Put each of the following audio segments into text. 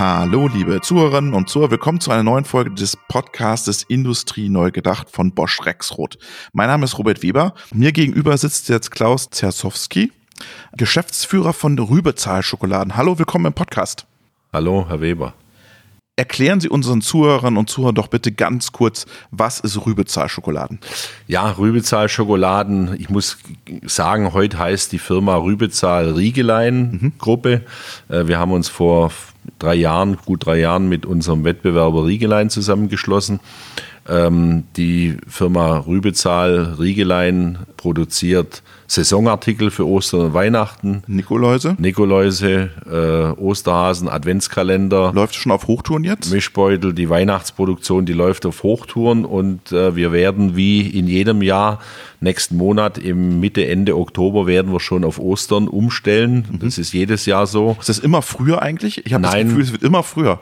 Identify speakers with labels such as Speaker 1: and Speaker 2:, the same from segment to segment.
Speaker 1: Hallo, liebe Zuhörerinnen und Zuhörer, willkommen zu einer neuen Folge des Podcastes Industrie neu gedacht von Bosch Rexroth. Mein Name ist Robert Weber. Mir gegenüber sitzt jetzt Klaus Zersowski, Geschäftsführer von Rübezahl Schokoladen. Hallo, willkommen im Podcast.
Speaker 2: Hallo, Herr Weber.
Speaker 1: Erklären Sie unseren Zuhörern und Zuhörern doch bitte ganz kurz, was ist Rübezahl Schokoladen?
Speaker 2: Ja, Rübezahl Schokoladen. Ich muss sagen, heute heißt die Firma Rübezahl Riegelein Gruppe. Mhm. Wir haben uns vor drei Jahren, gut drei Jahren mit unserem Wettbewerber Riegelein zusammengeschlossen. Ähm, die Firma Rübezahl Riegelein produziert Saisonartikel für Ostern und Weihnachten.
Speaker 1: Nikoläuse?
Speaker 2: Nikoläuse, äh, Osterhasen, Adventskalender.
Speaker 1: Läuft schon auf Hochtouren jetzt?
Speaker 2: Mischbeutel, die Weihnachtsproduktion, die läuft auf Hochtouren und äh, wir werden wie in jedem Jahr nächsten Monat im Mitte, Ende Oktober werden wir schon auf Ostern umstellen. Mhm. Das ist jedes Jahr so.
Speaker 1: Ist das immer früher eigentlich? Ich habe das Gefühl, es wird immer früher.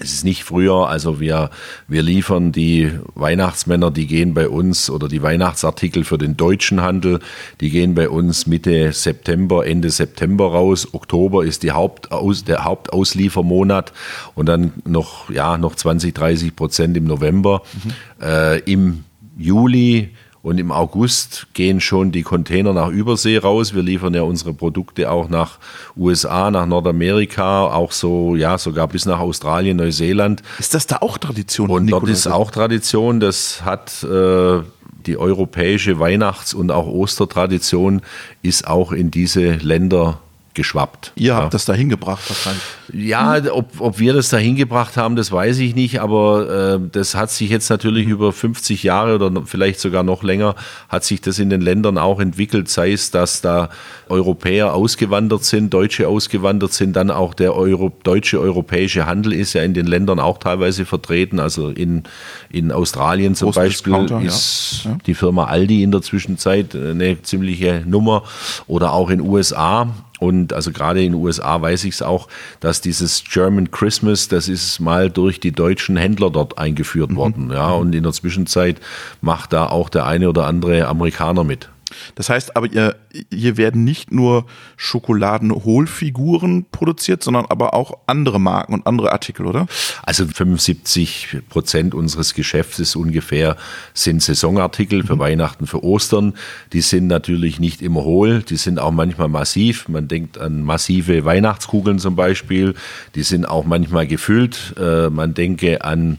Speaker 2: Es ist nicht früher, also wir, wir liefern die Weihnachtsmänner, die gehen bei uns oder die Weihnachtsartikel für den deutschen Handel, die gehen bei uns Mitte September, Ende September raus. Oktober ist die Hauptaus, der Hauptausliefermonat und dann noch, ja, noch 20, 30 Prozent im November. Mhm. Äh, Im Juli und im August gehen schon die Container nach Übersee raus. Wir liefern ja unsere Produkte auch nach USA, nach Nordamerika, auch so, ja, sogar bis nach Australien, Neuseeland.
Speaker 1: Ist das da auch Tradition?
Speaker 2: Und dort ist auch Tradition. Das hat äh, die europäische Weihnachts- und auch Ostertradition ist auch in diese Länder geschwappt.
Speaker 1: Ihr habt ja. das dahin gebracht wahrscheinlich.
Speaker 2: Ja, ob, ob wir das dahin gebracht haben, das weiß ich nicht, aber äh, das hat sich jetzt natürlich über 50 Jahre oder vielleicht sogar noch länger, hat sich das in den Ländern auch entwickelt, sei es, dass da Europäer ausgewandert sind, Deutsche ausgewandert sind, dann auch der Euro, deutsche europäische Handel ist ja in den Ländern auch teilweise vertreten, also in, in Australien zum Beispiel ist ja. Ja. die Firma Aldi in der Zwischenzeit eine ziemliche Nummer oder auch in USA und also gerade in den USA weiß ich es auch, dass dieses German Christmas, das ist mal durch die deutschen Händler dort eingeführt mhm. worden. Ja, und in der Zwischenzeit macht da auch der eine oder andere Amerikaner mit.
Speaker 1: Das heißt aber, ihr, hier werden nicht nur Schokoladenhohlfiguren produziert, sondern aber auch andere Marken und andere Artikel, oder?
Speaker 2: Also 75 Prozent unseres Geschäftes ungefähr sind Saisonartikel für mhm. Weihnachten, für Ostern. Die sind natürlich nicht immer hohl, die sind auch manchmal massiv. Man denkt an massive Weihnachtskugeln zum Beispiel. Die sind auch manchmal gefüllt. Äh, man denke an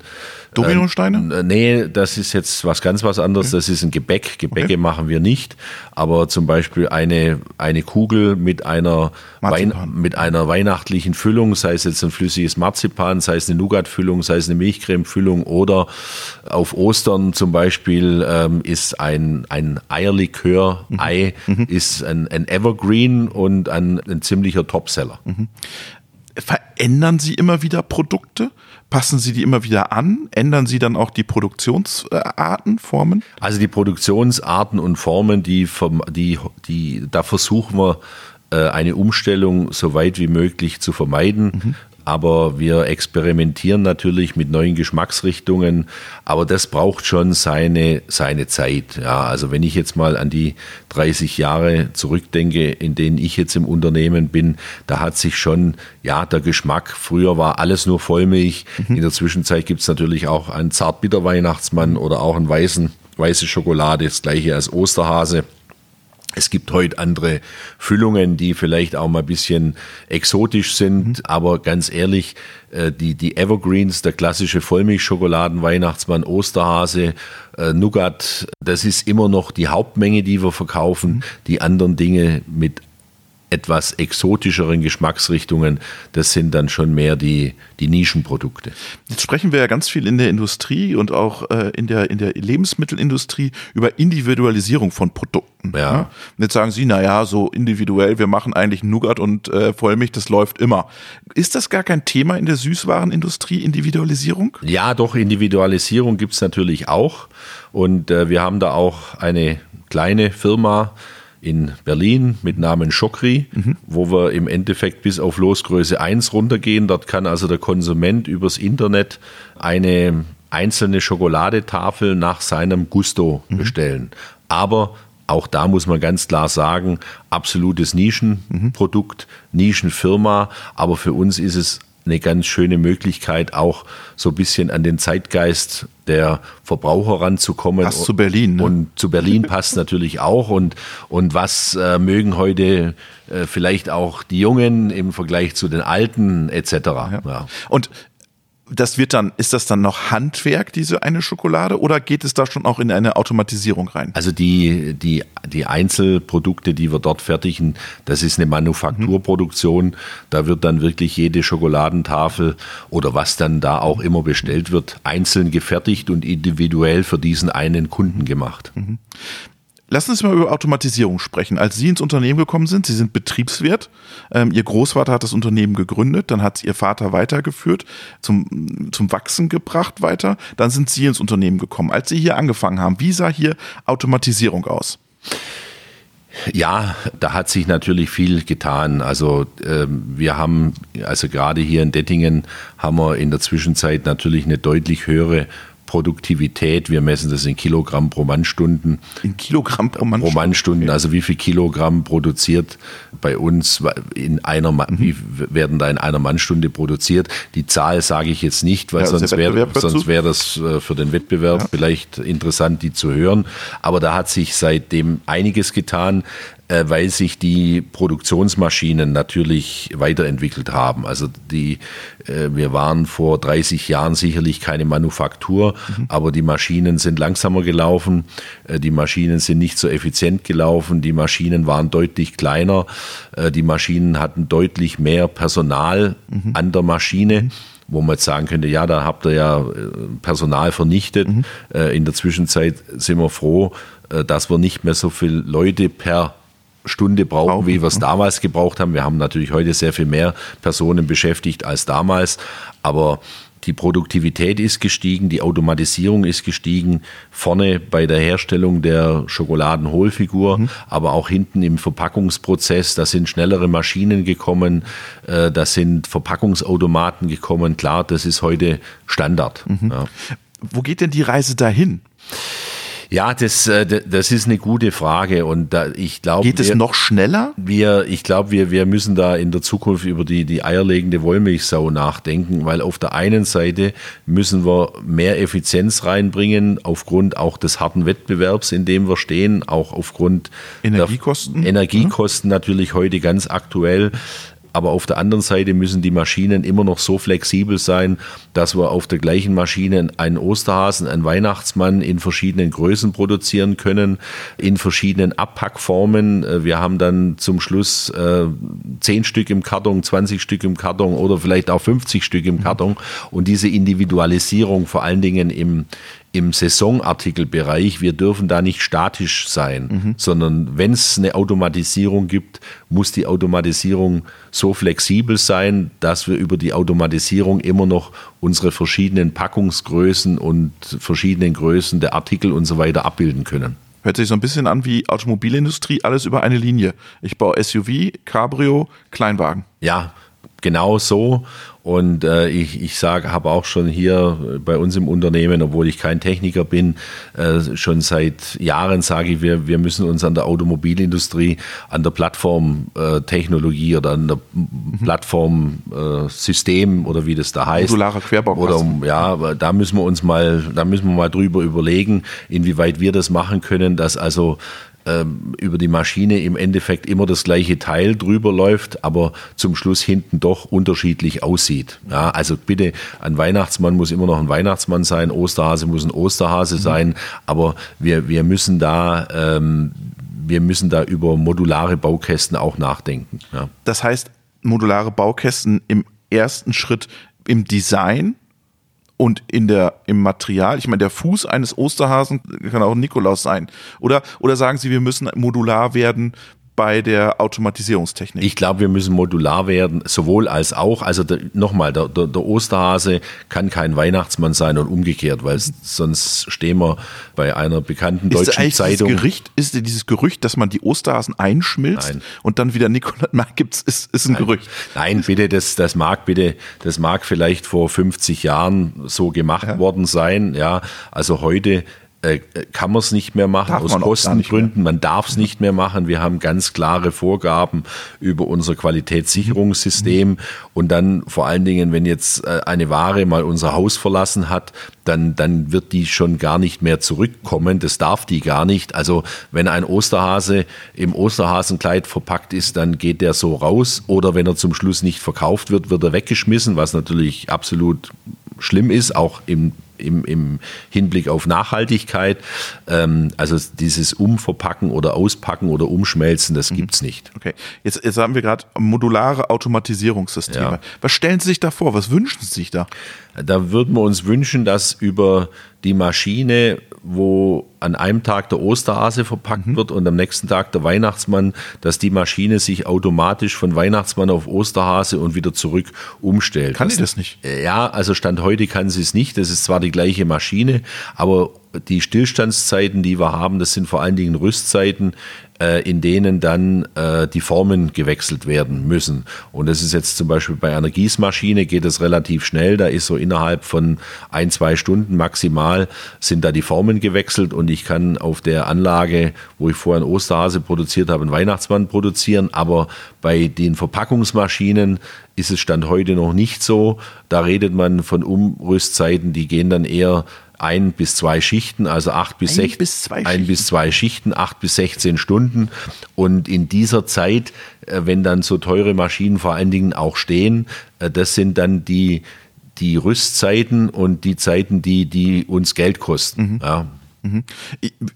Speaker 1: Dominosteine?
Speaker 2: Äh, nee, das ist jetzt was ganz was anderes. Okay. Das ist ein Gebäck. Gebäcke okay. machen wir nicht. Aber zum Beispiel eine, eine Kugel mit einer, Wein, mit einer weihnachtlichen Füllung, sei es jetzt ein flüssiges Marzipan, sei es eine Nougat-Füllung, sei es eine Milchcreme-Füllung oder auf Ostern zum Beispiel ähm, ist ein, ein Eierlikör, mhm. Ei, mhm. ist ein, ein Evergreen und ein, ein ziemlicher Topseller. Mhm.
Speaker 1: Verändern Sie immer wieder Produkte? Passen Sie die immer wieder an? Ändern Sie dann auch die Produktionsarten, Formen?
Speaker 2: Also die Produktionsarten und Formen, die, die, die da versuchen wir äh, eine Umstellung so weit wie möglich zu vermeiden. Mhm aber wir experimentieren natürlich mit neuen Geschmacksrichtungen, aber das braucht schon seine, seine Zeit. Ja, also wenn ich jetzt mal an die 30 Jahre zurückdenke, in denen ich jetzt im Unternehmen bin, da hat sich schon, ja, der Geschmack, früher war alles nur Vollmilch, mhm. in der Zwischenzeit gibt es natürlich auch einen Zartbitter-Weihnachtsmann oder auch einen weißen, weiße Schokolade, das gleiche als Osterhase. Es gibt heute andere Füllungen, die vielleicht auch mal ein bisschen exotisch sind, mhm. aber ganz ehrlich, äh, die, die Evergreens, der klassische Vollmilchschokoladen, Weihnachtsmann, Osterhase, äh, Nougat, das ist immer noch die Hauptmenge, die wir verkaufen. Mhm. Die anderen Dinge mit etwas exotischeren Geschmacksrichtungen, das sind dann schon mehr die, die Nischenprodukte.
Speaker 1: Jetzt sprechen wir ja ganz viel in der Industrie und auch äh, in, der, in der Lebensmittelindustrie über Individualisierung von Produkten. Ja. ja? jetzt sagen Sie, naja, so individuell, wir machen eigentlich Nougat und äh, Vollmilch, das läuft immer. Ist das gar kein Thema in der Süßwarenindustrie, Individualisierung?
Speaker 2: Ja, doch, Individualisierung gibt es natürlich auch. Und äh, wir haben da auch eine kleine Firma, in Berlin mit Namen Schokri, mhm. wo wir im Endeffekt bis auf Losgröße 1 runtergehen. Dort kann also der Konsument übers Internet eine einzelne Schokoladetafel nach seinem Gusto mhm. bestellen. Aber auch da muss man ganz klar sagen, absolutes Nischenprodukt, mhm. Nischenfirma. Aber für uns ist es eine ganz schöne Möglichkeit, auch so ein bisschen an den Zeitgeist der Verbraucher ranzukommen.
Speaker 1: Passt zu Berlin.
Speaker 2: Ne? Und zu Berlin passt natürlich auch. Und, und was äh, mögen heute äh, vielleicht auch die Jungen im Vergleich zu den Alten etc. Ja.
Speaker 1: Ja. Und das wird dann, ist das dann noch Handwerk, diese eine Schokolade, oder geht es da schon auch in eine Automatisierung rein?
Speaker 2: Also die, die, die Einzelprodukte, die wir dort fertigen, das ist eine Manufakturproduktion. Mhm. Da wird dann wirklich jede Schokoladentafel oder was dann da auch immer bestellt wird, einzeln gefertigt und individuell für diesen einen Kunden gemacht. Mhm.
Speaker 1: Lassen Sie uns mal über Automatisierung sprechen. Als Sie ins Unternehmen gekommen sind, Sie sind Betriebswirt. Ähm, Ihr Großvater hat das Unternehmen gegründet, dann hat es Ihr Vater weitergeführt, zum, zum Wachsen gebracht weiter. Dann sind Sie ins Unternehmen gekommen. Als Sie hier angefangen haben, wie sah hier Automatisierung aus?
Speaker 2: Ja, da hat sich natürlich viel getan. Also äh, wir haben, also gerade hier in Dettingen haben wir in der Zwischenzeit natürlich eine deutlich höhere Produktivität, wir messen das in Kilogramm pro Mannstunden.
Speaker 1: In Kilogramm pro
Speaker 2: Mannstunden? Pro Mannstunden, okay. also wie viel Kilogramm produziert bei uns in einer, mhm. wie werden da in einer Mannstunde produziert? Die Zahl sage ich jetzt nicht, weil ja, sonst wäre sonst wär das äh, für den Wettbewerb ja. vielleicht interessant, die zu hören. Aber da hat sich seitdem einiges getan. Äh, weil sich die Produktionsmaschinen natürlich weiterentwickelt haben. Also die, äh, wir waren vor 30 Jahren sicherlich keine Manufaktur, mhm. aber die Maschinen sind langsamer gelaufen, äh, die Maschinen sind nicht so effizient gelaufen, die Maschinen waren deutlich kleiner, die Maschinen hatten deutlich mehr Personal mhm. an der Maschine. Mhm wo man jetzt sagen könnte, ja, da habt ihr ja Personal vernichtet. Mhm. In der Zwischenzeit sind wir froh, dass wir nicht mehr so viele Leute per Stunde brauchen, wie wir es damals gebraucht haben. Wir haben natürlich heute sehr viel mehr Personen beschäftigt als damals, aber die Produktivität ist gestiegen, die Automatisierung ist gestiegen, vorne bei der Herstellung der Schokoladenhohlfigur, mhm. aber auch hinten im Verpackungsprozess. Da sind schnellere Maschinen gekommen, äh, da sind Verpackungsautomaten gekommen. Klar, das ist heute Standard. Mhm.
Speaker 1: Ja. Wo geht denn die Reise dahin?
Speaker 2: Ja, das, äh, das ist eine gute Frage und da, ich glaube.
Speaker 1: Geht es noch schneller?
Speaker 2: Wir, ich glaube, wir, wir müssen da in der Zukunft über die, die eierlegende Wollmilchsau nachdenken, weil auf der einen Seite müssen wir mehr Effizienz reinbringen, aufgrund auch des harten Wettbewerbs, in dem wir stehen, auch aufgrund
Speaker 1: Energiekosten.
Speaker 2: Energiekosten natürlich heute ganz aktuell. Aber auf der anderen Seite müssen die Maschinen immer noch so flexibel sein, dass wir auf der gleichen Maschine einen Osterhasen, einen Weihnachtsmann in verschiedenen Größen produzieren können, in verschiedenen Abpackformen. Äh, wir haben dann zum Schluss äh, 10 Stück im Karton, 20 Stück im Karton oder vielleicht auch 50 Stück im Karton. Und diese Individualisierung vor allen Dingen im, im Saisonartikelbereich, wir dürfen da nicht statisch sein, mhm. sondern wenn es eine Automatisierung gibt, muss die Automatisierung so flexibel sein, dass wir über die Automatisierung immer noch unsere verschiedenen Packungsgrößen und verschiedenen Größen der Artikel und so weiter abbilden können.
Speaker 1: Hört sich so ein bisschen an wie Automobilindustrie, alles über eine Linie. Ich baue SUV, Cabrio, Kleinwagen.
Speaker 2: Ja, genau so. Und äh, ich, ich sage, habe auch schon hier bei uns im Unternehmen, obwohl ich kein Techniker bin, äh, schon seit Jahren sage ich, wir, wir müssen uns an der Automobilindustrie, an der Plattformtechnologie äh, oder an der mhm. Plattformsystem oder wie das da heißt.
Speaker 1: Modularer Querbaukasten.
Speaker 2: Oder ja, da müssen wir uns mal, da müssen wir mal drüber überlegen, inwieweit wir das machen können, dass also über die Maschine im Endeffekt immer das gleiche Teil drüber läuft, aber zum Schluss hinten doch unterschiedlich aussieht. Ja, also bitte, ein Weihnachtsmann muss immer noch ein Weihnachtsmann sein, Osterhase muss ein Osterhase mhm. sein, aber wir, wir müssen da ähm, wir müssen da über modulare Baukästen auch nachdenken. Ja.
Speaker 1: Das heißt, modulare Baukästen im ersten Schritt im Design und in der, im Material, ich meine, der Fuß eines Osterhasen kann auch Nikolaus sein. Oder, oder sagen Sie, wir müssen modular werden, bei der Automatisierungstechnik?
Speaker 2: Ich glaube, wir müssen modular werden, sowohl als auch. Also nochmal, der, der, der, Osterhase kann kein Weihnachtsmann sein und umgekehrt, weil sonst stehen wir bei einer bekannten ist deutschen Zeitung.
Speaker 1: Dieses Gericht, ist dieses Gerücht, dass man die Osterhasen einschmilzt Nein. und dann wieder Nikolaus gibt, ist, ist ein
Speaker 2: Nein.
Speaker 1: Gerücht.
Speaker 2: Nein, bitte, das, das mag bitte, das mag vielleicht vor 50 Jahren so gemacht ja. worden sein. Ja, also heute äh, kann man es nicht mehr machen, darf aus Kostengründen. Man darf es nicht mehr machen. Wir haben ganz klare Vorgaben über unser Qualitätssicherungssystem. Mhm. Und dann vor allen Dingen, wenn jetzt äh, eine Ware mal unser Haus verlassen hat, dann, dann wird die schon gar nicht mehr zurückkommen. Das darf die gar nicht. Also wenn ein Osterhase im Osterhasenkleid verpackt ist, dann geht der so raus. Oder wenn er zum Schluss nicht verkauft wird, wird er weggeschmissen, was natürlich absolut schlimm ist, auch im im, im Hinblick auf Nachhaltigkeit. Ähm, also dieses Umverpacken oder Auspacken oder Umschmelzen, das mhm. gibt's nicht.
Speaker 1: Okay, jetzt, jetzt haben wir gerade modulare Automatisierungssysteme. Ja. Was stellen Sie sich da vor? Was wünschen Sie sich da?
Speaker 2: Da würden wir uns wünschen, dass über die Maschine, wo an einem Tag der Osterhase verpackt mhm. wird und am nächsten Tag der Weihnachtsmann, dass die Maschine sich automatisch von Weihnachtsmann auf Osterhase und wieder zurück umstellt.
Speaker 1: Kann das, die das nicht?
Speaker 2: Ja, also Stand heute kann sie es nicht. Das ist zwar die gleiche Maschine, aber die Stillstandszeiten, die wir haben, das sind vor allen Dingen Rüstzeiten, äh, in denen dann äh, die Formen gewechselt werden müssen. Und das ist jetzt zum Beispiel bei einer Gießmaschine geht es relativ schnell. Da ist so innerhalb von ein, zwei Stunden maximal sind da die Formen gewechselt und ich kann auf der Anlage, wo ich vorher einen Osterhase produziert habe, einen Weihnachtsmann produzieren. Aber bei den Verpackungsmaschinen ist es Stand heute noch nicht so. Da redet man von Umrüstzeiten, die gehen dann eher ein bis zwei Schichten, also acht bis, ein, bis zwei, ein bis zwei Schichten, acht bis 16 Stunden. Und in dieser Zeit, äh, wenn dann so teure Maschinen vor allen Dingen auch stehen, äh, das sind dann die, die Rüstzeiten und die Zeiten, die, die uns Geld kosten. Mhm. Ja.
Speaker 1: Mhm.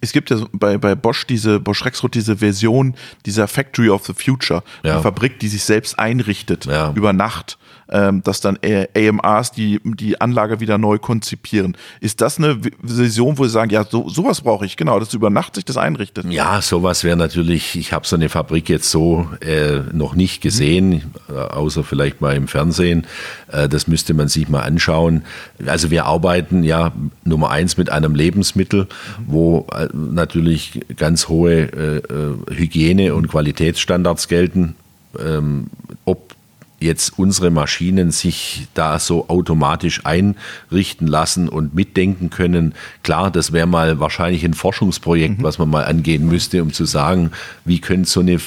Speaker 1: Es gibt ja bei, bei Bosch diese, Bosch Rexroth diese Version dieser Factory of the Future, ja. eine Fabrik, die sich selbst einrichtet ja. über Nacht ähm, dass dann AMRs die, die Anlage wieder neu konzipieren. Ist das eine Vision, wo Sie sagen, ja, so, sowas brauche ich, genau, dass über Nacht sich das einrichtet?
Speaker 2: Ja, sowas wäre natürlich, ich habe so eine Fabrik jetzt so äh, noch nicht gesehen, mhm. außer vielleicht mal im Fernsehen. Äh, das müsste man sich mal anschauen. Also wir arbeiten ja Nummer eins mit einem Lebensmittel, wo äh, natürlich ganz hohe äh, äh, Hygiene- und Qualitätsstandards gelten. Ähm, ob jetzt unsere Maschinen sich da so automatisch einrichten lassen und mitdenken können. Klar, das wäre mal wahrscheinlich ein Forschungsprojekt, mhm. was man mal angehen müsste, um zu sagen, wie könnte so eine,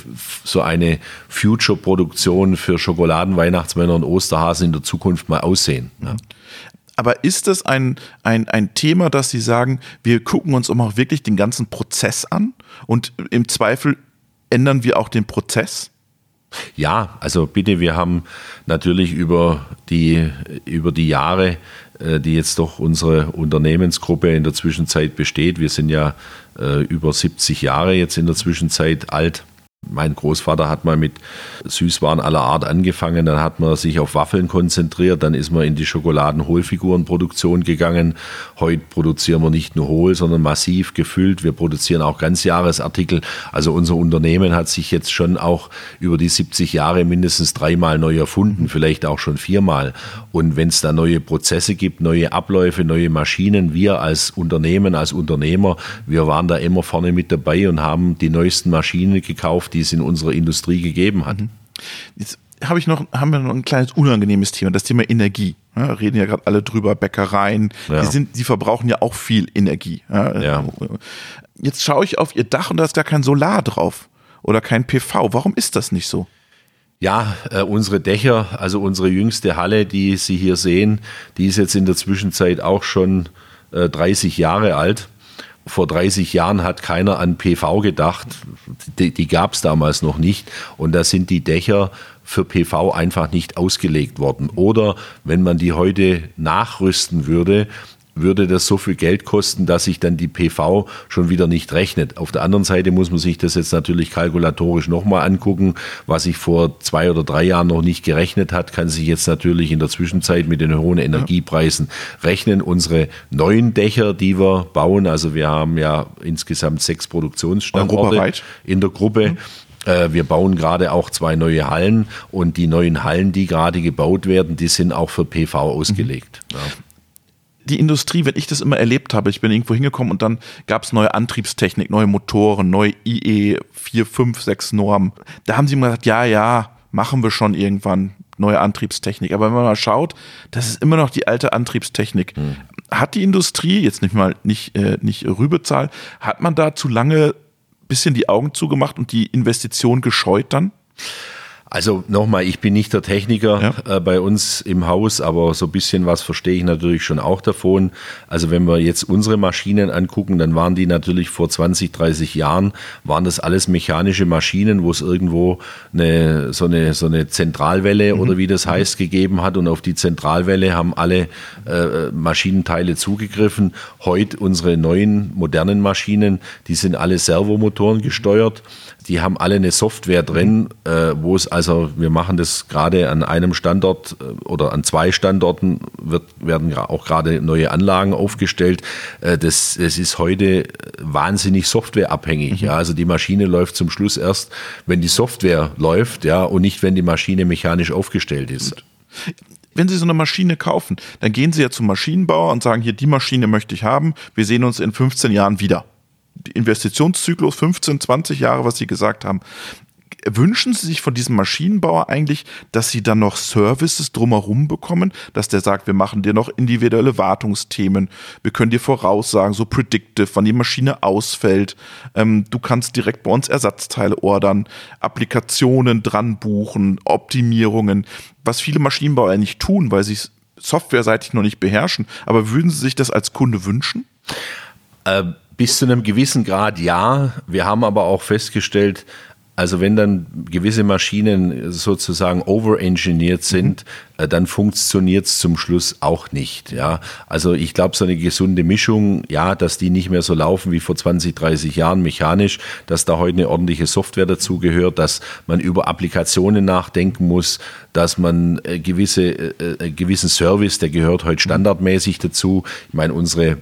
Speaker 2: so eine Future-Produktion für Schokoladen, Weihnachtsmänner und Osterhasen in der Zukunft mal aussehen. Ja.
Speaker 1: Aber ist das ein, ein, ein Thema, dass Sie sagen, wir gucken uns auch wirklich den ganzen Prozess an und im Zweifel ändern wir auch den Prozess?
Speaker 2: Ja, also bitte, wir haben natürlich über die, über die Jahre, äh, die jetzt doch unsere Unternehmensgruppe in der Zwischenzeit besteht, wir sind ja äh, über 70 Jahre jetzt in der Zwischenzeit alt, mein Großvater hat mal mit Süßwaren aller Art angefangen, dann hat man sich auf Waffeln konzentriert, dann ist man in die Schokoladenhohlfigurenproduktion gegangen. Heute produzieren wir nicht nur hohl, sondern massiv gefüllt. Wir produzieren auch Ganzjahresartikel. Also unser Unternehmen hat sich jetzt schon auch über die 70 Jahre mindestens dreimal neu erfunden, vielleicht auch schon viermal. Und wenn es da neue Prozesse gibt, neue Abläufe, neue Maschinen, wir als Unternehmen, als Unternehmer, wir waren da immer vorne mit dabei und haben die neuesten Maschinen gekauft die es in unserer Industrie gegeben hat. Mhm.
Speaker 1: Jetzt habe ich noch, haben wir noch ein kleines unangenehmes Thema, das Thema Energie. Ja, reden ja gerade alle drüber, Bäckereien, ja. die, sind, die verbrauchen ja auch viel Energie. Ja. ja. Jetzt schaue ich auf ihr Dach und da ist gar kein Solar drauf oder kein PV. Warum ist das nicht so?
Speaker 2: Ja, äh, unsere Dächer, also unsere jüngste Halle, die Sie hier sehen, die ist jetzt in der Zwischenzeit auch schon äh, 30 Jahre alt vor 30 Jahren hat keiner an PV gedacht. Die, die gab es damals noch nicht. Und da sind die Dächer für PV einfach nicht ausgelegt worden. Oder wenn man die heute nachrüsten würde, würde das so viel Geld kosten, dass sich dann die PV schon wieder nicht rechnet. Auf der anderen Seite muss man sich das jetzt natürlich kalkulatorisch nochmal angucken. Was sich vor zwei oder drei Jahren noch nicht gerechnet hat, kann sich jetzt natürlich in der Zwischenzeit mit den hohen Energiepreisen rechnen. Unsere neuen Dächer, die wir bauen, also wir haben ja insgesamt sechs Produktionsstandorte in der Gruppe. Mhm. Äh, wir bauen gerade auch zwei neue Hallen und die neuen Hallen, die gerade gebaut werden, die sind auch für PV ausgelegt. Mhm. Ja
Speaker 1: die Industrie, wenn ich das immer erlebt habe, ich bin irgendwo hingekommen und dann gab es neue Antriebstechnik, neue Motoren, neue IE 4, 5, 6 Normen. Da haben sie immer gesagt, ja, ja, machen wir schon irgendwann neue Antriebstechnik. Aber wenn man mal schaut, das ist immer noch die alte Antriebstechnik. Mhm. hat die Industrie, jetzt nicht mal nicht, äh, nicht Rübezahl, hat man da zu lange bisschen die Augen zugemacht und die Investition gescheut dann?
Speaker 2: Also nochmal, ich bin nicht der Techniker ja. äh, bei uns im Haus, aber so ein bisschen was verstehe ich natürlich schon auch davon. Also wenn wir jetzt unsere Maschinen angucken, dann waren die natürlich vor 20, 30 Jahren, waren das alles mechanische Maschinen, wo es irgendwo eine, so, eine, so eine Zentralwelle mhm. oder wie das heißt gegeben hat und auf die Zentralwelle haben alle äh, Maschinenteile zugegriffen. Heute unsere neuen modernen Maschinen, die sind alle Servomotoren gesteuert die haben alle eine Software drin, äh, wo es also, wir machen das gerade an einem Standort äh, oder an zwei Standorten wird, werden auch gerade neue Anlagen aufgestellt. Äh, das, das ist heute wahnsinnig softwareabhängig. Mhm. Ja, also die Maschine läuft zum Schluss erst, wenn die Software läuft, ja, und nicht, wenn die Maschine mechanisch aufgestellt ist. Gut.
Speaker 1: Wenn Sie so eine Maschine kaufen, dann gehen Sie ja zum Maschinenbauer und sagen, hier, die Maschine möchte ich haben. Wir sehen uns in 15 Jahren wieder. Investitionszyklus 15, 20 Jahre, was Sie gesagt haben. Wünschen Sie sich von diesem Maschinenbauer eigentlich, dass Sie dann noch Services drumherum bekommen, dass der sagt, wir machen dir noch individuelle Wartungsthemen, wir können dir voraussagen, so predictive, wann die Maschine ausfällt, ähm, du kannst direkt bei uns Ersatzteile ordern, Applikationen dran buchen, Optimierungen, was viele Maschinenbauer nicht tun, weil sie es softwareseitig noch nicht beherrschen. Aber würden Sie sich das als Kunde wünschen?
Speaker 2: Ähm bis zu einem gewissen Grad ja. Wir haben aber auch festgestellt, also wenn dann gewisse Maschinen sozusagen overengineert sind, mhm. dann funktioniert es zum Schluss auch nicht. Ja, also ich glaube, so eine gesunde Mischung, ja, dass die nicht mehr so laufen wie vor 20, 30 Jahren mechanisch, dass da heute eine ordentliche Software dazugehört, dass man über Applikationen nachdenken muss, dass man äh, gewisse äh, äh, gewissen Service, der gehört heute standardmäßig dazu. Ich meine, unsere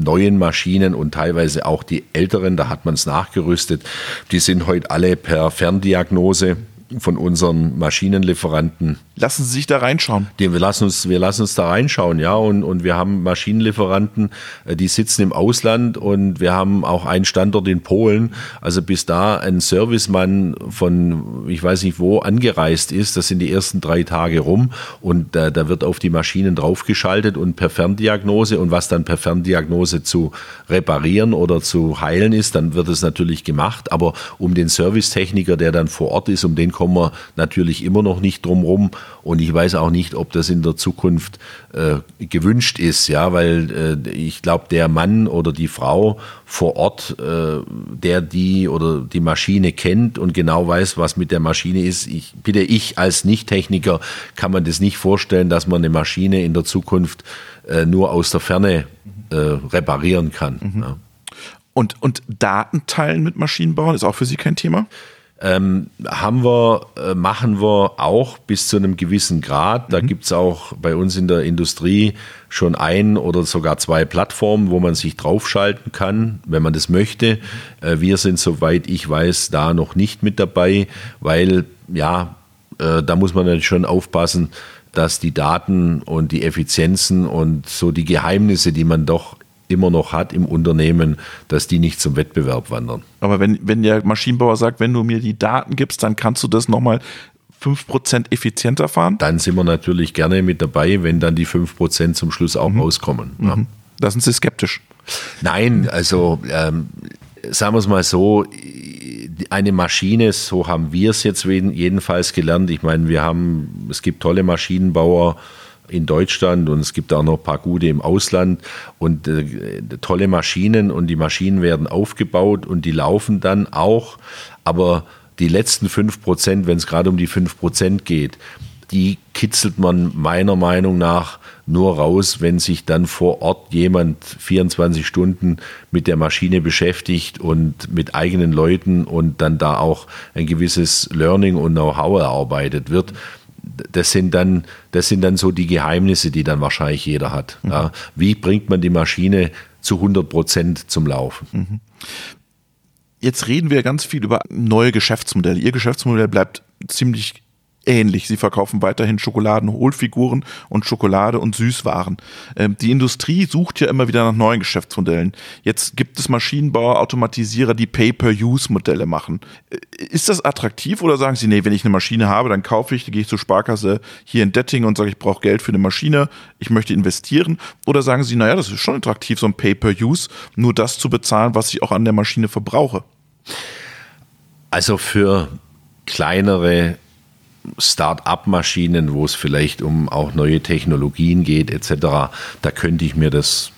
Speaker 2: neuen Maschinen und teilweise auch die älteren, da hat man es nachgerüstet, die sind heute alle per Ferndiagnose von unseren Maschinenlieferanten.
Speaker 1: Lassen Sie sich da reinschauen.
Speaker 2: wir, lassen uns, wir lassen uns da reinschauen, ja. Und, und wir haben Maschinenlieferanten, äh, die sitzen im Ausland und wir haben auch einen Standort in Polen. Also bis da ein Servicemann von, ich weiß nicht wo, angereist ist, das sind die ersten drei Tage rum und äh, da wird auf die Maschinen draufgeschaltet und per Ferndiagnose und was dann per Ferndiagnose zu reparieren oder zu heilen ist, dann wird es natürlich gemacht. Aber um den Servicetechniker, der dann vor Ort ist, um den kommen wir natürlich immer noch nicht drum rum. Und ich weiß auch nicht, ob das in der Zukunft äh, gewünscht ist, ja, weil äh, ich glaube, der Mann oder die Frau vor Ort, äh, der die oder die Maschine kennt und genau weiß, was mit der Maschine ist. Ich bitte ich als Nicht-Techniker kann man das nicht vorstellen, dass man eine Maschine in der Zukunft äh, nur aus der Ferne äh, reparieren kann. Mhm. Ja.
Speaker 1: Und, und Daten teilen mit Maschinenbauern ist auch für Sie kein Thema?
Speaker 2: Ähm, haben wir, äh, machen wir auch bis zu einem gewissen Grad. Da mhm. gibt es auch bei uns in der Industrie schon ein oder sogar zwei Plattformen, wo man sich draufschalten kann, wenn man das möchte. Äh, wir sind, soweit ich weiß, da noch nicht mit dabei, weil ja, äh, da muss man natürlich schon aufpassen, dass die Daten und die Effizienzen und so die Geheimnisse, die man doch immer noch hat im Unternehmen, dass die nicht zum Wettbewerb wandern.
Speaker 1: Aber wenn, wenn der Maschinenbauer sagt, wenn du mir die Daten gibst, dann kannst du das nochmal 5% effizienter fahren?
Speaker 2: Dann sind wir natürlich gerne mit dabei, wenn dann die 5% zum Schluss auch mhm. rauskommen.
Speaker 1: Ja. Mhm. Da sind Sie skeptisch.
Speaker 2: Nein, also ähm, sagen wir es mal so, eine Maschine, so haben wir es jetzt jedenfalls gelernt. Ich meine, wir haben, es gibt tolle Maschinenbauer, in Deutschland und es gibt auch noch ein paar gute im Ausland und äh, tolle Maschinen und die Maschinen werden aufgebaut und die laufen dann auch, aber die letzten 5 Prozent, wenn es gerade um die 5 Prozent geht, die kitzelt man meiner Meinung nach nur raus, wenn sich dann vor Ort jemand 24 Stunden mit der Maschine beschäftigt und mit eigenen Leuten und dann da auch ein gewisses Learning und Know-how erarbeitet wird das sind dann, das sind dann so die Geheimnisse, die dann wahrscheinlich jeder hat. Mhm. Ja. Wie bringt man die Maschine zu 100 Prozent zum Laufen? Mhm.
Speaker 1: Jetzt reden wir ganz viel über neue Geschäftsmodelle. Ihr Geschäftsmodell bleibt ziemlich ähnlich. Sie verkaufen weiterhin Schokoladenhohlfiguren und Schokolade und Süßwaren. Ähm, die Industrie sucht ja immer wieder nach neuen Geschäftsmodellen. Jetzt gibt es Maschinenbauer, Automatisierer, die Pay-per-Use-Modelle machen. Äh, ist das attraktiv oder sagen Sie, nee, wenn ich eine Maschine habe, dann kaufe ich, gehe ich zur Sparkasse hier in Detting und sage, ich brauche Geld für eine Maschine, ich möchte investieren? Oder sagen Sie, naja, das ist schon attraktiv, so ein Pay-per-Use, nur das zu bezahlen, was ich auch an der Maschine verbrauche?
Speaker 2: Also für kleinere Start-up-Maschinen, wo es vielleicht um auch neue Technologien geht etc., da könnte ich mir das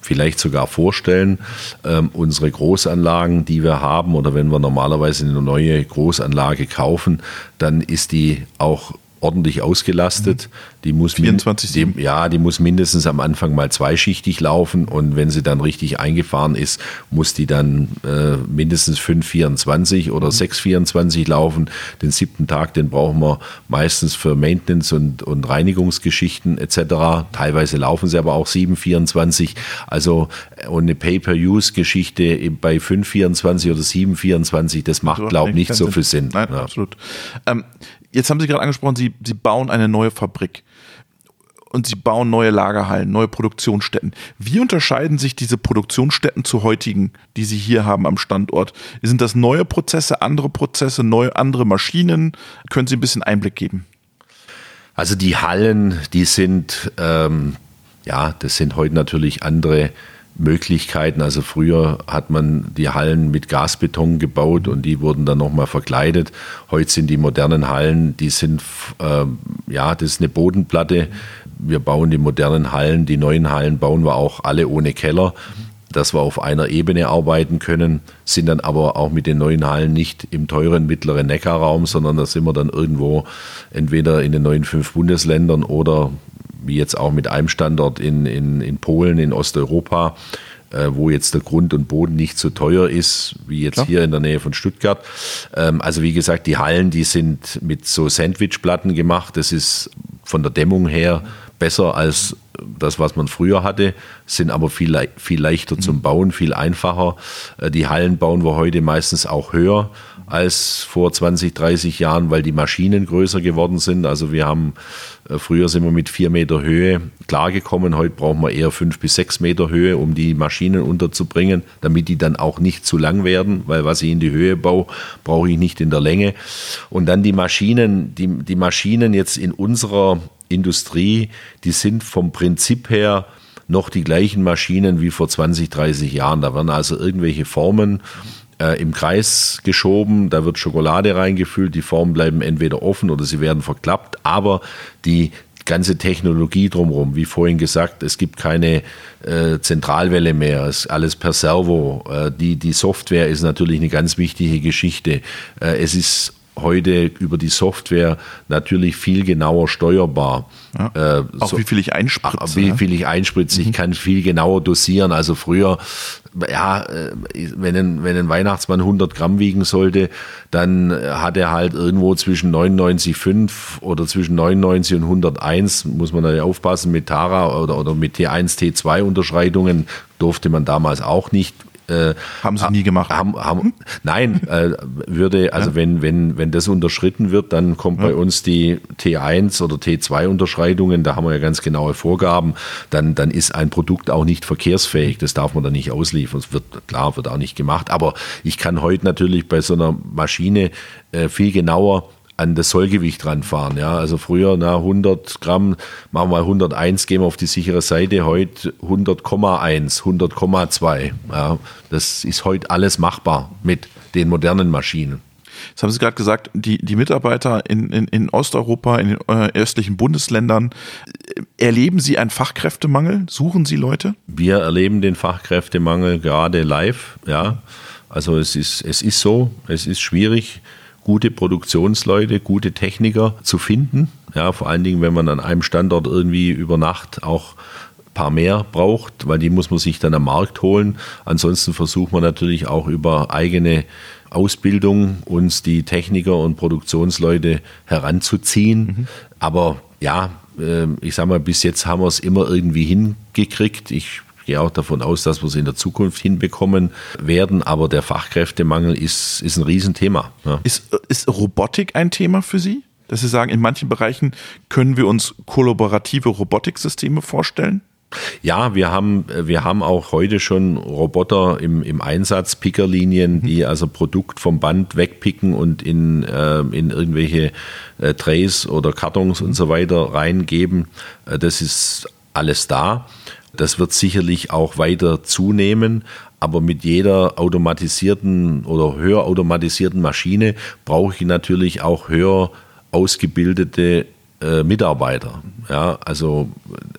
Speaker 2: vielleicht sogar vorstellen. Ähm, unsere Großanlagen, die wir haben, oder wenn wir normalerweise eine neue Großanlage kaufen, dann ist die auch ordentlich ausgelastet. Die muss
Speaker 1: 24
Speaker 2: die, Ja, die muss mindestens am Anfang mal zweischichtig laufen und wenn sie dann richtig eingefahren ist, muss die dann äh, mindestens 524 oder 624 laufen. Den siebten Tag, den brauchen wir meistens für Maintenance und, und Reinigungsgeschichten etc. Teilweise laufen sie aber auch 724. Also äh, und eine Pay-per-Use-Geschichte bei 524 oder 724, das macht, glaube ich, nicht so viel Sinn.
Speaker 1: Nein, ja. absolut. Ähm, Jetzt haben Sie gerade angesprochen, Sie, Sie bauen eine neue Fabrik und Sie bauen neue Lagerhallen, neue Produktionsstätten. Wie unterscheiden sich diese Produktionsstätten zu heutigen, die Sie hier haben am Standort? Sind das neue Prozesse, andere Prozesse, neue, andere Maschinen? Können Sie ein bisschen Einblick geben?
Speaker 2: Also die Hallen, die sind, ähm, ja, das sind heute natürlich andere Möglichkeiten. Also früher hat man die Hallen mit Gasbeton gebaut und die wurden dann nochmal verkleidet. Heute sind die modernen Hallen, die sind, äh, ja, das ist eine Bodenplatte. Wir bauen die modernen Hallen, die neuen Hallen bauen wir auch alle ohne Keller, dass wir auf einer Ebene arbeiten können, sind dann aber auch mit den neuen Hallen nicht im teuren mittleren Neckarraum, sondern da sind wir dann irgendwo entweder in den neuen fünf Bundesländern oder wie jetzt auch mit einem Standort in, in, in Polen, in Osteuropa, äh, wo jetzt der Grund und Boden nicht so teuer ist, wie jetzt Klar. hier in der Nähe von Stuttgart. Ähm, also wie gesagt, die Hallen, die sind mit so Sandwichplatten gemacht. Das ist von der Dämmung her besser als das, was man früher hatte, sind aber viel, viel leichter zum Bauen, viel einfacher. Äh, die Hallen bauen wir heute meistens auch höher als vor 20, 30 Jahren, weil die Maschinen größer geworden sind. Also wir haben, äh, früher sind wir mit vier Meter Höhe klargekommen, heute brauchen wir eher fünf bis sechs Meter Höhe, um die Maschinen unterzubringen, damit die dann auch nicht zu lang werden, weil was ich in die Höhe baue, brauche ich nicht in der Länge. Und dann die Maschinen, die, die Maschinen jetzt in unserer Industrie, die sind vom Prinzip her noch die gleichen Maschinen wie vor 20, 30 Jahren. Da werden also irgendwelche Formen äh, im Kreis geschoben, da wird Schokolade reingefüllt, die Formen bleiben entweder offen oder sie werden verklappt, aber die ganze Technologie drumherum, wie vorhin gesagt, es gibt keine äh, Zentralwelle mehr, es ist alles per Servo. Äh, die, die Software ist natürlich eine ganz wichtige Geschichte. Äh, es ist heute über die Software natürlich viel genauer steuerbar.
Speaker 1: Ja. Äh, auch so, wie viel ich einspritze.
Speaker 2: Wie viel ich einspritze. Mhm. Ich kann viel genauer dosieren. Also früher, ja, äh, wenn ein, wenn ein Weihnachtsmann 100 Gramm wiegen sollte, dann hat er halt irgendwo zwischen 99,5 oder zwischen 99 und 101, muss man da ja aufpassen, mit Tara oder, oder mit T1, T2 Unterschreitungen durfte man damals auch nicht
Speaker 1: äh, haben sie nie gemacht.
Speaker 2: Haben, haben, nein, äh, würde, also ja. wenn, wenn, wenn das unterschritten wird, dann kommt ja. bei uns die T1 oder T2-Unterschreitungen, da haben wir ja ganz genaue Vorgaben, dann, dann ist ein Produkt auch nicht verkehrsfähig. Das darf man dann nicht ausliefern. Das wird, klar, wird auch nicht gemacht. Aber ich kann heute natürlich bei so einer Maschine äh, viel genauer an das Sollgewicht ranfahren. Ja, also früher na 100 Gramm, machen wir mal 101, gehen wir auf die sichere Seite. Heute 100,1, 100,2. Ja, das ist heute alles machbar mit den modernen Maschinen.
Speaker 1: Jetzt haben Sie gerade gesagt, die, die Mitarbeiter in, in, in Osteuropa, in den äh, östlichen Bundesländern, erleben Sie einen Fachkräftemangel? Suchen Sie Leute?
Speaker 2: Wir erleben den Fachkräftemangel gerade live, ja. Also es ist, es ist so, es ist schwierig gute Produktionsleute, gute Techniker zu finden. Ja, vor allen Dingen, wenn man an einem Standort irgendwie über Nacht auch ein paar mehr braucht, weil die muss man sich dann am Markt holen. Ansonsten versucht man natürlich auch über eigene Ausbildung uns die Techniker und Produktionsleute heranzuziehen. Mhm. Aber ja, ähm, ich sage mal, bis jetzt haben wir es immer irgendwie hingekriegt. Ich gehe auch davon aus, dass wir es in der Zukunft hinbekommen werden. Aber der Fachkräftemangel ist, ist ein Riesenthema.
Speaker 1: Ja. Ist, ist Robotik ein Thema für Sie? Dass Sie sagen, in manchen Bereichen können wir uns kollaborative Robotiksysteme vorstellen?
Speaker 2: Ja, wir haben, wir haben auch heute schon Roboter im, im Einsatz, Pickerlinien, die also Produkt vom Band wegpicken und in, äh, in irgendwelche äh, Trays oder Kartons und so weiter reingeben. Äh, das ist alles da. Das wird sicherlich auch weiter zunehmen. Aber mit jeder automatisierten oder höher automatisierten Maschine brauche ich natürlich auch höher ausgebildete äh, Mitarbeiter. Ja, also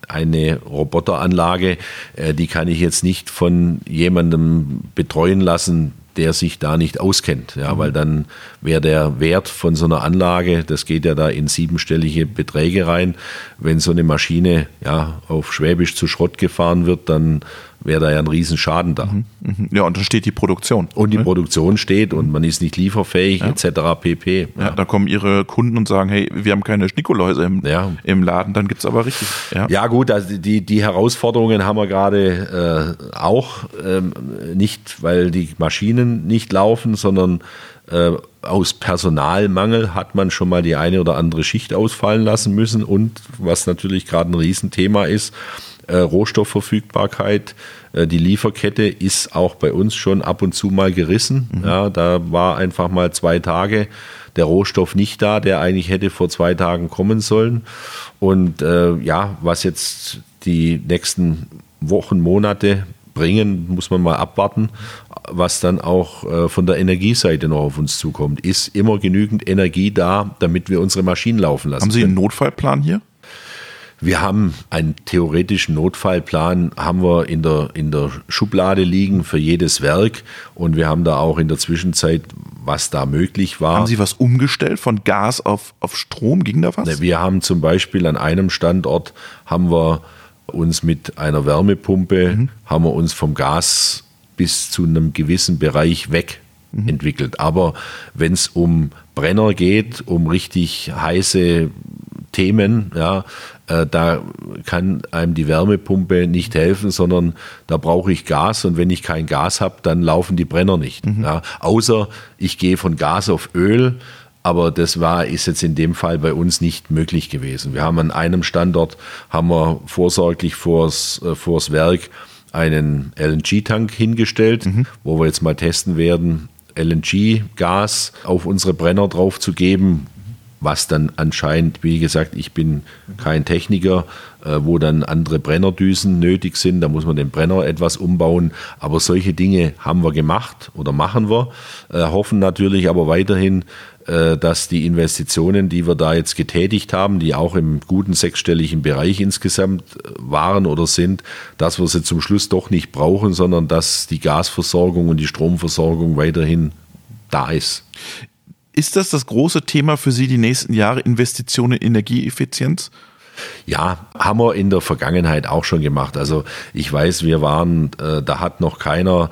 Speaker 2: eine Roboteranlage, äh, die kann ich jetzt nicht von jemandem betreuen lassen, der sich da nicht auskennt. Ja, weil dann wäre der Wert von so einer Anlage, das geht ja da in siebenstellige Beträge rein. Wenn so eine Maschine ja auf Schwäbisch zu Schrott gefahren wird, dann wäre da ja ein Riesenschaden da. Mhm,
Speaker 1: mhm. Ja, und dann steht die Produktion.
Speaker 2: Und die ne? Produktion steht und man ist nicht lieferfähig, ja. etc. pp.
Speaker 1: Ja. ja. da kommen ihre Kunden und sagen, hey, wir haben keine Schnickoläuse im, ja. im Laden, dann gibt es aber richtig.
Speaker 2: Ja, ja gut, also die, die Herausforderungen haben wir gerade äh, auch, ähm, nicht weil die Maschinen nicht laufen, sondern äh, aus Personalmangel hat man schon mal die eine oder andere Schicht ausfallen lassen müssen und was natürlich gerade ein Riesenthema ist, äh, Rohstoffverfügbarkeit. Äh, die Lieferkette ist auch bei uns schon ab und zu mal gerissen. Mhm. Ja, da war einfach mal zwei Tage der Rohstoff nicht da, der eigentlich hätte vor zwei Tagen kommen sollen. Und äh, ja, was jetzt die nächsten Wochen, Monate bringen, muss man mal abwarten, was dann auch äh, von der Energieseite noch auf uns zukommt. Ist immer genügend Energie da, damit wir unsere Maschinen laufen lassen?
Speaker 1: Haben Sie einen Notfallplan hier?
Speaker 2: Wir haben einen theoretischen Notfallplan, haben wir in der, in der Schublade liegen für jedes Werk und wir haben da auch in der Zwischenzeit, was da möglich war.
Speaker 1: Haben Sie was umgestellt von Gas auf, auf Strom? Ging da was?
Speaker 2: Wir haben zum Beispiel an einem Standort haben wir uns mit einer Wärmepumpe, mhm. haben wir uns vom Gas bis zu einem gewissen Bereich weg mhm. entwickelt. Aber wenn es um Brenner geht, um richtig heiße Themen, ja, äh, da kann einem die Wärmepumpe nicht helfen, sondern da brauche ich Gas und wenn ich kein Gas habe, dann laufen die Brenner nicht. Mhm. Ja, außer ich gehe von Gas auf Öl, aber das war, ist jetzt in dem Fall bei uns nicht möglich gewesen. Wir haben an einem Standort, haben wir vorsorglich vors, äh, vors Werk einen LNG-Tank hingestellt, mhm. wo wir jetzt mal testen werden, LNG-Gas auf unsere Brenner drauf zu geben, was dann anscheinend, wie gesagt, ich bin kein Techniker, äh, wo dann andere Brennerdüsen nötig sind. Da muss man den Brenner etwas umbauen. Aber solche Dinge haben wir gemacht oder machen wir. Äh, hoffen natürlich aber weiterhin, äh, dass die Investitionen, die wir da jetzt getätigt haben, die auch im guten sechsstelligen Bereich insgesamt äh, waren oder sind, dass wir sie zum Schluss doch nicht brauchen, sondern dass die Gasversorgung und die Stromversorgung weiterhin da ist.
Speaker 1: Ist das das große Thema für Sie die nächsten Jahre, Investitionen in Energieeffizienz?
Speaker 2: Ja, haben wir in der Vergangenheit auch schon gemacht. Also ich weiß, wir waren, äh, da hat noch keiner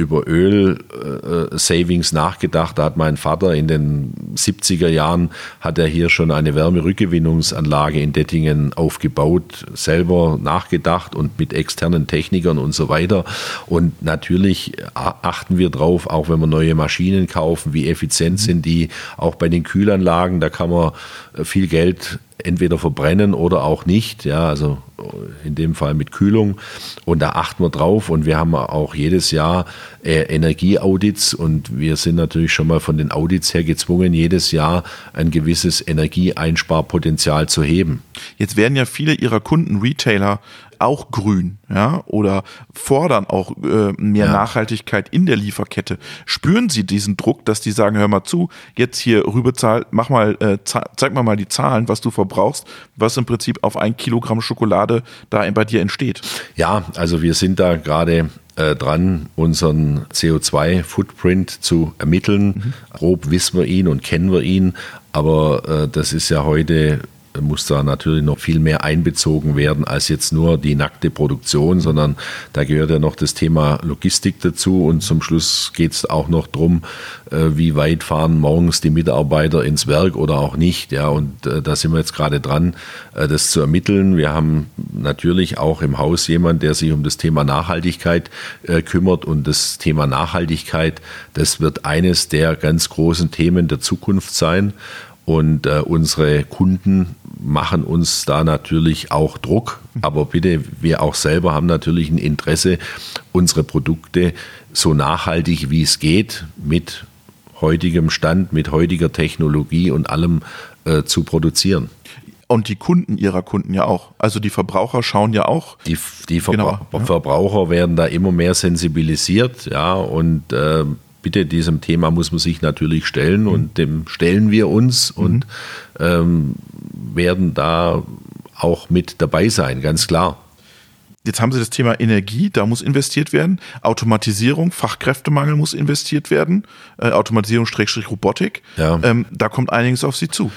Speaker 2: über Öl-Savings äh, nachgedacht. Da hat mein Vater in den 70er Jahren, hat er hier schon eine Wärmerückgewinnungsanlage in Dettingen aufgebaut, selber nachgedacht und mit externen Technikern und so weiter. Und natürlich achten wir drauf, auch wenn wir neue Maschinen kaufen, wie effizient mhm. sind die, auch bei den Kühlanlagen, da kann man viel Geld entweder verbrennen oder auch nicht. Ja, also in dem Fall mit Kühlung. Und da achten wir drauf. Und wir haben auch jedes Jahr äh, Energieaudits. Und wir sind natürlich schon mal von den Audits her gezwungen, jedes Jahr ein gewisses Energieeinsparpotenzial zu heben.
Speaker 1: Jetzt werden ja viele Ihrer Kunden Retailer auch grün, ja, oder fordern auch äh, mehr ja. Nachhaltigkeit in der Lieferkette. Spüren Sie diesen Druck, dass die sagen, hör mal zu, jetzt hier rüberzahl, mach mal, äh, zeig mal mal die Zahlen, was du verbrauchst, was im Prinzip auf ein Kilogramm Schokolade da bei dir entsteht?
Speaker 2: Ja, also wir sind da gerade äh, dran, unseren CO2-Footprint zu ermitteln. Mhm. Grob wissen wir ihn und kennen wir ihn, aber äh, das ist ja heute muss da natürlich noch viel mehr einbezogen werden als jetzt nur die nackte Produktion, sondern da gehört ja noch das Thema Logistik dazu und zum Schluss geht es auch noch darum, äh, wie weit fahren morgens die Mitarbeiter ins Werk oder auch nicht. Ja, und äh, da sind wir jetzt gerade dran, äh, das zu ermitteln. Wir haben natürlich auch im Haus jemand, der sich um das Thema Nachhaltigkeit kümmert und das Thema Nachhaltigkeit, das wird eines der ganz großen Themen der Zukunft sein. Und äh, unsere Kunden machen uns da natürlich auch Druck. Aber bitte, wir auch selber haben natürlich ein Interesse, unsere Produkte so nachhaltig wie es geht mit heutigem Stand, mit heutiger Technologie und allem äh, zu produzieren.
Speaker 1: Und die Kunden ihrer Kunden ja auch. Also die Verbraucher schauen ja auch.
Speaker 2: Die, die Verbra genau, Verbraucher ja. werden da immer mehr sensibilisiert, ja, und äh, bitte, diesem Thema muss man sich natürlich stellen mhm. und dem stellen wir uns mhm. und ähm, werden da auch mit dabei sein, ganz klar.
Speaker 1: Jetzt haben Sie das Thema Energie, da muss investiert werden. Automatisierung, Fachkräftemangel muss investiert werden. Äh, Automatisierung, Schrägstrich Robotik. Ja. Ähm, da kommt einiges auf Sie zu.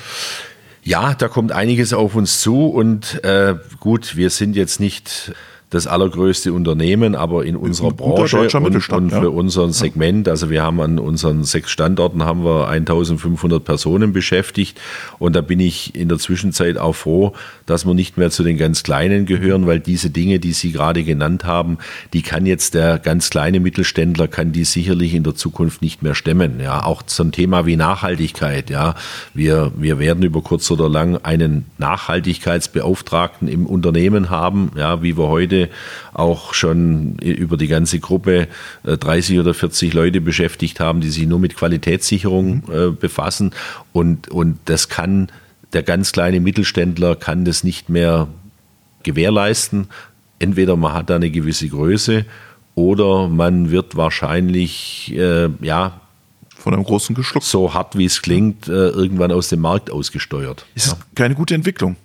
Speaker 2: Ja, da kommt einiges auf uns zu und äh, gut, wir sind jetzt nicht das allergrößte Unternehmen, aber in unserer Branche und, und, für ja. unser Segment, also wir haben an unseren sechs Standorten haben wir 1500 Personen beschäftigt und da bin ich in der Zwischenzeit auch froh, dass wir nicht mehr zu den ganz Kleinen gehören, weil diese Dinge, die Sie gerade genannt haben, die kann jetzt der ganz kleine Mittelständler, kann die sicherlich in der Zukunft nicht mehr stemmen. Ja, auch zum Thema wie Nachhaltigkeit. Ja, wir, wir werden über kurz oder lang einen Nachhaltigkeitsbeauftragten im Unternehmen haben, ja, wie wir heute auch schon über die ganze Gruppe 30 äh, oder 40 Leute beschäftigt haben, die sich nur mit Qualitätssicherung mhm. äh, befassen. Und, und das kann der ganz kleine Mittelständler kann das nicht mehr gewährleisten. Entweder man hat da eine gewisse Größe oder man wird wahrscheinlich, äh, ja,
Speaker 1: von einem großen geschluckt.
Speaker 2: So hart wie es klingt, äh, irgendwann aus dem Markt ausgesteuert.
Speaker 1: Ist ja. keine gute Entwicklung.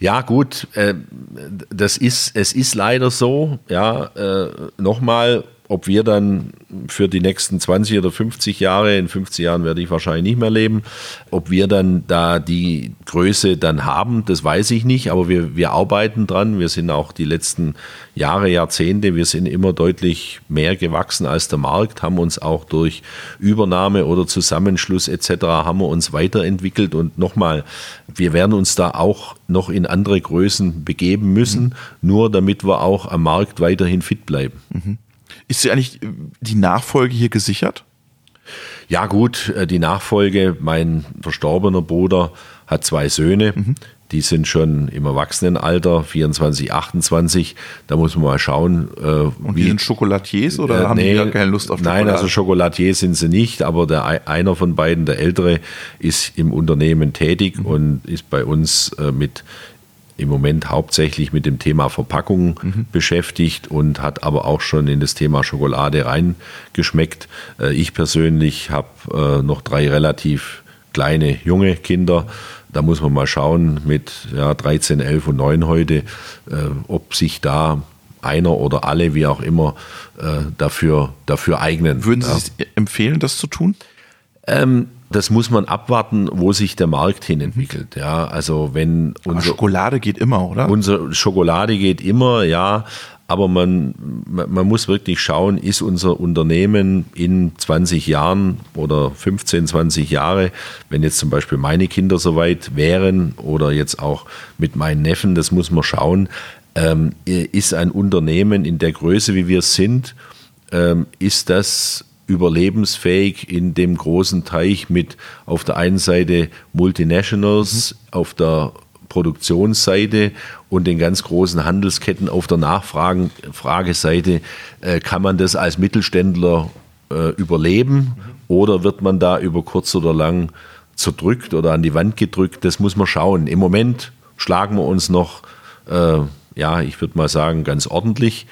Speaker 2: Ja, gut, äh, das ist, es ist leider so. Ja, äh, nochmal, ob wir dann für die nächsten 20 oder 50 Jahre, in 50 Jahren werde ich wahrscheinlich nicht mehr leben, ob wir dann da die Größe dann haben, das weiß ich nicht, aber wir, wir arbeiten dran. Wir sind auch die letzten Jahre, Jahrzehnte, wir sind immer deutlich mehr gewachsen als der Markt, haben uns auch durch Übernahme oder Zusammenschluss etc. haben wir uns weiterentwickelt und nochmal, wir werden uns da auch noch in andere Größen begeben müssen, mhm. nur damit wir auch am Markt weiterhin fit bleiben. Mhm.
Speaker 1: Ist eigentlich die Nachfolge hier gesichert?
Speaker 2: Ja gut, äh, die Nachfolge, mein verstorbener Bruder hat zwei Söhne, mhm. die sind schon im Erwachsenenalter, 24, 28, da muss man mal schauen.
Speaker 1: Äh, Und wie, die sind Schokolatiers oder äh, haben nee, die keine Lust auf
Speaker 2: Schokolade? Nein, also Schokolatiers sind sie nicht, aber der, einer von beiden, der Ältere, ist im Unternehmen tätig mhm. und ist bei uns äh, mit im Moment hauptsächlich mit dem Thema Verpackung mhm. beschäftigt und hat aber auch schon in das Thema Schokolade reingeschmeckt. Äh, ich persönlich habe äh, noch drei relativ kleine junge Kinder. Da muss man mal schauen mit ja, 13, 11 und 9 heute, äh, ob sich da einer oder alle, wie auch immer, dafür, dafür eignen.
Speaker 1: Würden Sie ja. empfehlen, das zu tun?
Speaker 2: Ähm, das muss man abwarten, wo sich der Markt hin entwickelt. Ja, also wenn
Speaker 1: unser, Schokolade geht immer, oder?
Speaker 2: Unsere Schokolade geht immer, ja. Aber man, man muss wirklich schauen, ist unser Unternehmen in 20 Jahren oder 15, 20 Jahre, wenn jetzt zum Beispiel meine Kinder soweit wären oder jetzt auch mit meinen Neffen, das muss man schauen, ähm, ist ein Unternehmen in der Größe, wie wir sind, ähm, ist das überlebensfähig in dem großen Teich mit auf der einen Seite Multinationals, mhm. auf der Produktionsseite und den ganz großen Handelsketten auf der Nachfrageseite. Äh, kann man das als Mittelständler äh, überleben mhm. oder wird man da über kurz oder lang zerdrückt oder an die Wand gedrückt? Das muss man schauen. Im Moment schlagen wir uns noch, äh, ja, ich würde mal sagen, ganz ordentlich.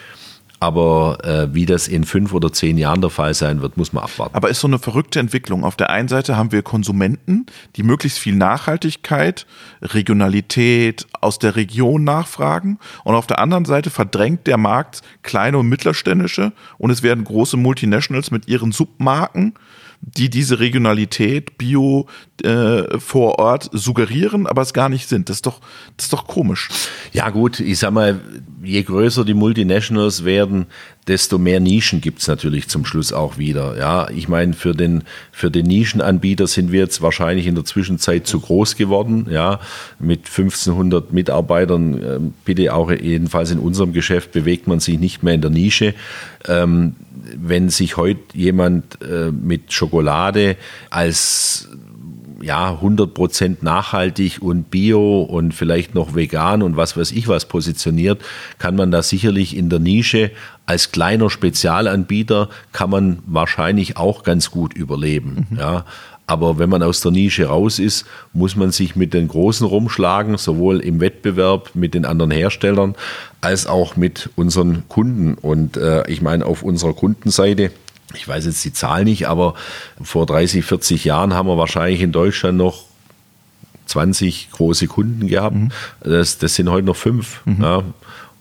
Speaker 2: Aber äh, wie das in fünf oder zehn Jahren der Fall sein wird, muss man abwarten.
Speaker 1: Aber ist so eine verrückte Entwicklung. Auf der einen Seite haben wir Konsumenten, die möglichst viel Nachhaltigkeit, Regionalität aus der Region nachfragen. Und auf der anderen Seite verdrängt der Markt kleine und mittelständische und es werden große Multinationals mit ihren Submarken die diese Regionalität Bio äh, vor Ort suggerieren, aber es gar nicht sind. Das ist doch, das ist doch komisch.
Speaker 2: Ja gut, ich sag mal, je größer die Multinationals werden, desto mehr Nischen gibt es natürlich zum Schluss auch wieder. Ja, ich meine, für den, für den Nischenanbieter sind wir jetzt wahrscheinlich in der Zwischenzeit zu groß geworden. Ja, mit 1500 Mitarbeitern, äh, bitte auch jedenfalls in unserem Geschäft bewegt man sich nicht mehr in der Nische. Ähm, wenn sich heute jemand äh, mit Schokolade als ja 100% nachhaltig und bio und vielleicht noch vegan und was weiß ich was positioniert, kann man da sicherlich in der Nische als kleiner Spezialanbieter kann man wahrscheinlich auch ganz gut überleben. Mhm. Ja. Aber wenn man aus der Nische raus ist, muss man sich mit den Großen rumschlagen, sowohl im Wettbewerb mit den anderen Herstellern als auch mit unseren Kunden. Und äh, ich meine, auf unserer Kundenseite, ich weiß jetzt die Zahl nicht, aber vor 30, 40 Jahren haben wir wahrscheinlich in Deutschland noch 20 große Kunden gehabt. Mhm. Das, das sind heute noch fünf mhm. ja,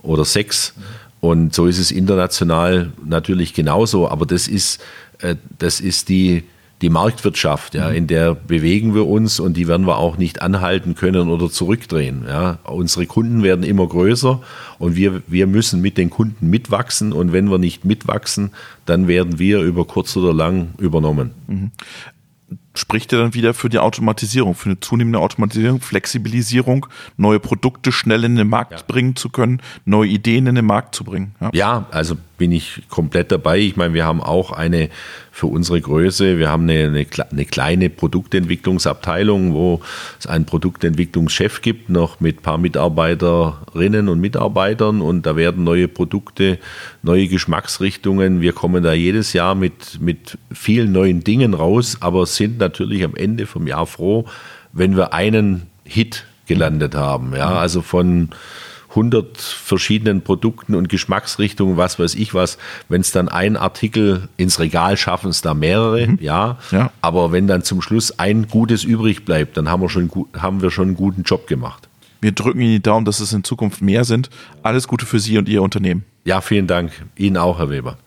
Speaker 2: oder sechs. Und so ist es international natürlich genauso. Aber das ist, äh, das ist die, die Marktwirtschaft, ja, in der bewegen wir uns und die werden wir auch nicht anhalten können oder zurückdrehen. Ja. Unsere Kunden werden immer größer und wir, wir müssen mit den Kunden mitwachsen und wenn wir nicht mitwachsen, dann werden wir über kurz oder lang übernommen. Mhm
Speaker 1: spricht ja dann wieder für die Automatisierung, für eine zunehmende Automatisierung, Flexibilisierung, neue Produkte schnell in den Markt ja. bringen zu können, neue Ideen in den Markt zu bringen.
Speaker 2: Ja. ja, also bin ich komplett dabei. Ich meine, wir haben auch eine für unsere Größe, wir haben eine, eine, eine kleine Produktentwicklungsabteilung, wo es einen Produktentwicklungschef gibt, noch mit ein paar Mitarbeiterinnen und Mitarbeitern und da werden neue Produkte, neue Geschmacksrichtungen. Wir kommen da jedes Jahr mit, mit vielen neuen Dingen raus, aber sind natürlich am Ende vom Jahr froh, wenn wir einen Hit gelandet haben. Ja, also von 100 verschiedenen Produkten und Geschmacksrichtungen, was weiß ich was. Wenn es dann ein Artikel ins Regal schaffen, es da mehrere, mhm. ja. ja. Aber wenn dann zum Schluss ein gutes übrig bleibt, dann haben wir schon, haben wir schon einen guten Job gemacht.
Speaker 1: Wir drücken Ihnen die Daumen, dass es in Zukunft mehr sind. Alles Gute für Sie und Ihr Unternehmen.
Speaker 2: Ja, vielen Dank. Ihnen auch, Herr Weber.